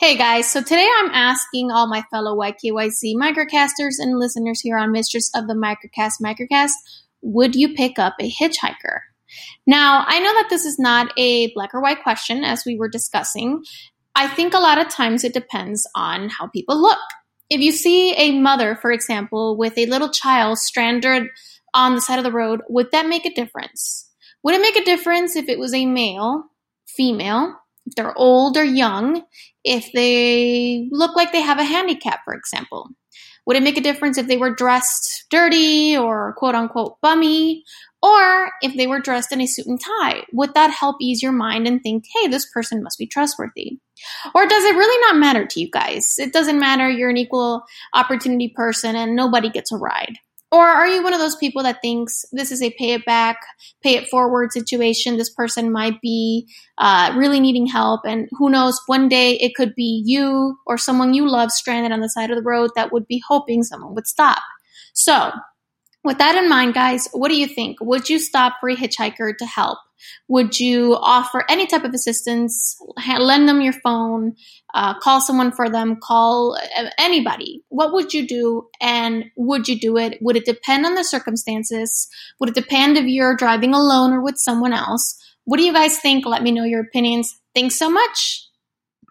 Hey guys, so today I'm asking all my fellow YKYC microcasters and listeners here on Mistress of the Microcast Microcast, would you pick up a hitchhiker? Now, I know that this is not a black or white question as we were discussing. I think a lot of times it depends on how people look. If you see a mother, for example, with a little child stranded on the side of the road, would that make a difference? Would it make a difference if it was a male, female, they're old or young, if they look like they have a handicap, for example? Would it make a difference if they were dressed dirty or quote unquote bummy? Or if they were dressed in a suit and tie? Would that help ease your mind and think, hey, this person must be trustworthy? Or does it really not matter to you guys? It doesn't matter, you're an equal opportunity person and nobody gets a ride. Or are you one of those people that thinks this is a pay it back, pay it forward situation? This person might be uh, really needing help, and who knows, one day it could be you or someone you love stranded on the side of the road that would be hoping someone would stop. So, with that in mind, guys, what do you think? Would you stop for a hitchhiker to help? Would you offer any type of assistance? Lend them your phone, uh, call someone for them, call uh, anybody. What would you do? And would you do it? Would it depend on the circumstances? Would it depend if you're driving alone or with someone else? What do you guys think? Let me know your opinions. Thanks so much.